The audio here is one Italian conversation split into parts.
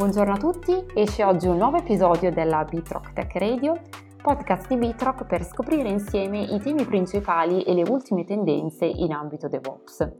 Buongiorno a tutti, esce oggi un nuovo episodio della Bitrock Tech Radio, podcast di Bitrock per scoprire insieme i temi principali e le ultime tendenze in ambito DevOps.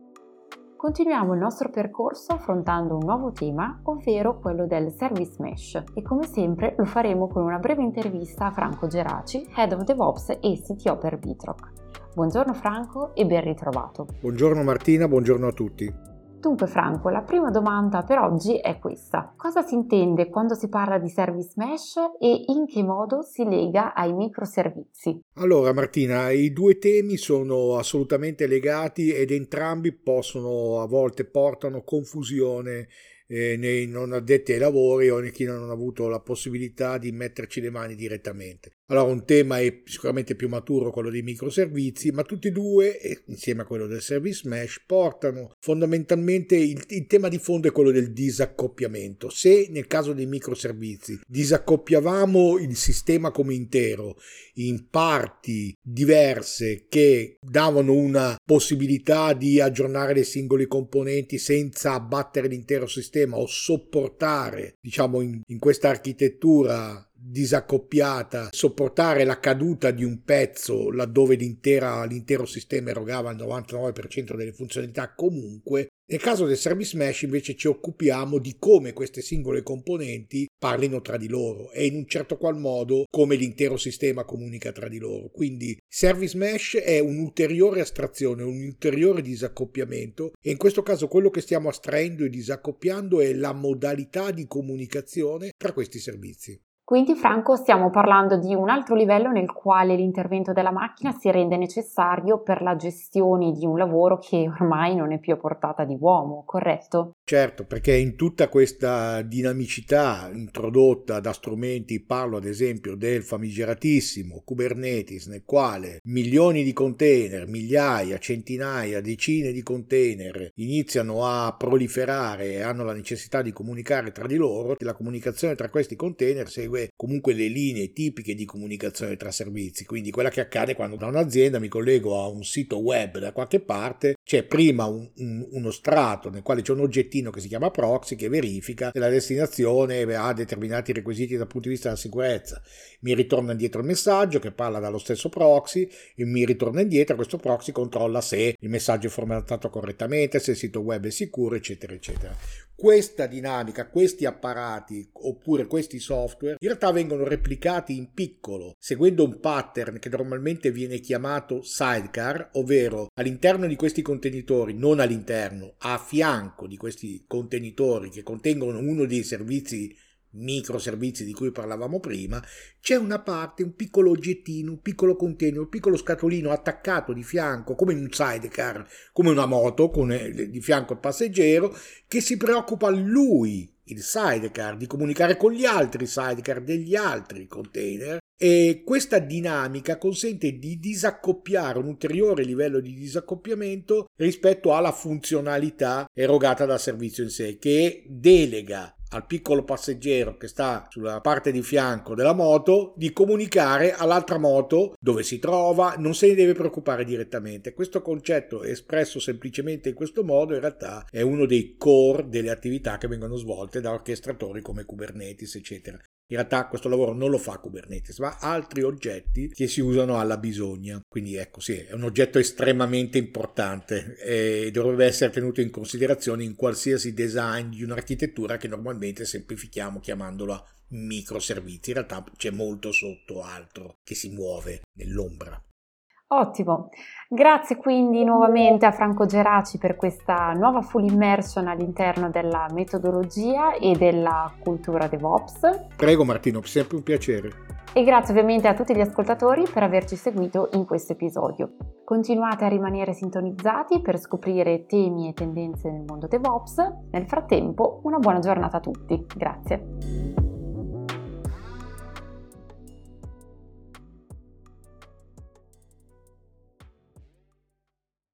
Continuiamo il nostro percorso affrontando un nuovo tema, ovvero quello del Service Mesh e come sempre lo faremo con una breve intervista a Franco Geraci, Head of DevOps e CTO per Bitrock. Buongiorno Franco e ben ritrovato. Buongiorno Martina, buongiorno a tutti. Dunque Franco, la prima domanda per oggi è questa. Cosa si intende quando si parla di service mesh e in che modo si lega ai microservizi? Allora Martina, i due temi sono assolutamente legati ed entrambi possono a volte portano confusione eh, nei non addetti ai lavori o nei chi non hanno avuto la possibilità di metterci le mani direttamente. Allora un tema è sicuramente più maturo, quello dei microservizi, ma tutti e due, insieme a quello del service mesh, portano fondamentalmente il, il tema di fondo è quello del disaccoppiamento. Se nel caso dei microservizi disaccoppiavamo il sistema come intero in parti diverse che davano una possibilità di aggiornare le singoli componenti senza abbattere l'intero sistema o sopportare, diciamo, in, in questa architettura disaccoppiata, sopportare la caduta di un pezzo laddove l'intero sistema erogava il 99% delle funzionalità comunque. Nel caso del service mesh invece ci occupiamo di come queste singole componenti parlino tra di loro e in un certo qual modo come l'intero sistema comunica tra di loro. Quindi service mesh è un'ulteriore astrazione, un ulteriore disaccoppiamento e in questo caso quello che stiamo astraendo e disaccoppiando è la modalità di comunicazione tra questi servizi. Quindi Franco stiamo parlando di un altro livello nel quale l'intervento della macchina si rende necessario per la gestione di un lavoro che ormai non è più a portata di uomo, corretto? Certo, perché in tutta questa dinamicità introdotta da strumenti, parlo ad esempio del famigeratissimo Kubernetes, nel quale milioni di container, migliaia, centinaia, decine di container iniziano a proliferare e hanno la necessità di comunicare tra di loro, la comunicazione tra questi container segue segue comunque le linee tipiche di comunicazione tra servizi, quindi quella che accade quando da un'azienda mi collego a un sito web da qualche parte, c'è prima un, un, uno strato nel quale c'è un oggettino che si chiama proxy che verifica se la destinazione ha determinati requisiti dal punto di vista della sicurezza. Mi ritorna indietro il messaggio che parla dallo stesso proxy e mi ritorna indietro questo proxy controlla se il messaggio è formattato correttamente, se il sito web è sicuro, eccetera, eccetera questa dinamica, questi apparati oppure questi software in realtà vengono replicati in piccolo, seguendo un pattern che normalmente viene chiamato sidecar, ovvero all'interno di questi contenitori, non all'interno, a fianco di questi contenitori che contengono uno dei servizi microservizi di cui parlavamo prima, c'è una parte, un piccolo oggettino, un piccolo container, un piccolo scatolino attaccato di fianco, come un sidecar, come una moto, con eh, di fianco il passeggero, che si preoccupa lui, il sidecar, di comunicare con gli altri sidecar degli altri container. E questa dinamica consente di disaccoppiare un ulteriore livello di disaccoppiamento rispetto alla funzionalità erogata dal servizio in sé, che delega al piccolo passeggero che sta sulla parte di fianco della moto di comunicare all'altra moto dove si trova, non se ne deve preoccupare direttamente. Questo concetto espresso semplicemente in questo modo in realtà è uno dei core delle attività che vengono svolte da orchestratori come Kubernetes, eccetera. In realtà questo lavoro non lo fa Kubernetes, ma altri oggetti che si usano alla bisogna. Quindi ecco, sì, è un oggetto estremamente importante e dovrebbe essere tenuto in considerazione in qualsiasi design di un'architettura che normalmente semplifichiamo chiamandola microservizi. In realtà c'è molto sotto altro che si muove nell'ombra. Ottimo, grazie quindi nuovamente a Franco Geraci per questa nuova full immersion all'interno della metodologia e della cultura DevOps. Prego Martino, sempre un piacere. E grazie ovviamente a tutti gli ascoltatori per averci seguito in questo episodio. Continuate a rimanere sintonizzati per scoprire temi e tendenze nel mondo DevOps. Nel frattempo, una buona giornata a tutti. Grazie.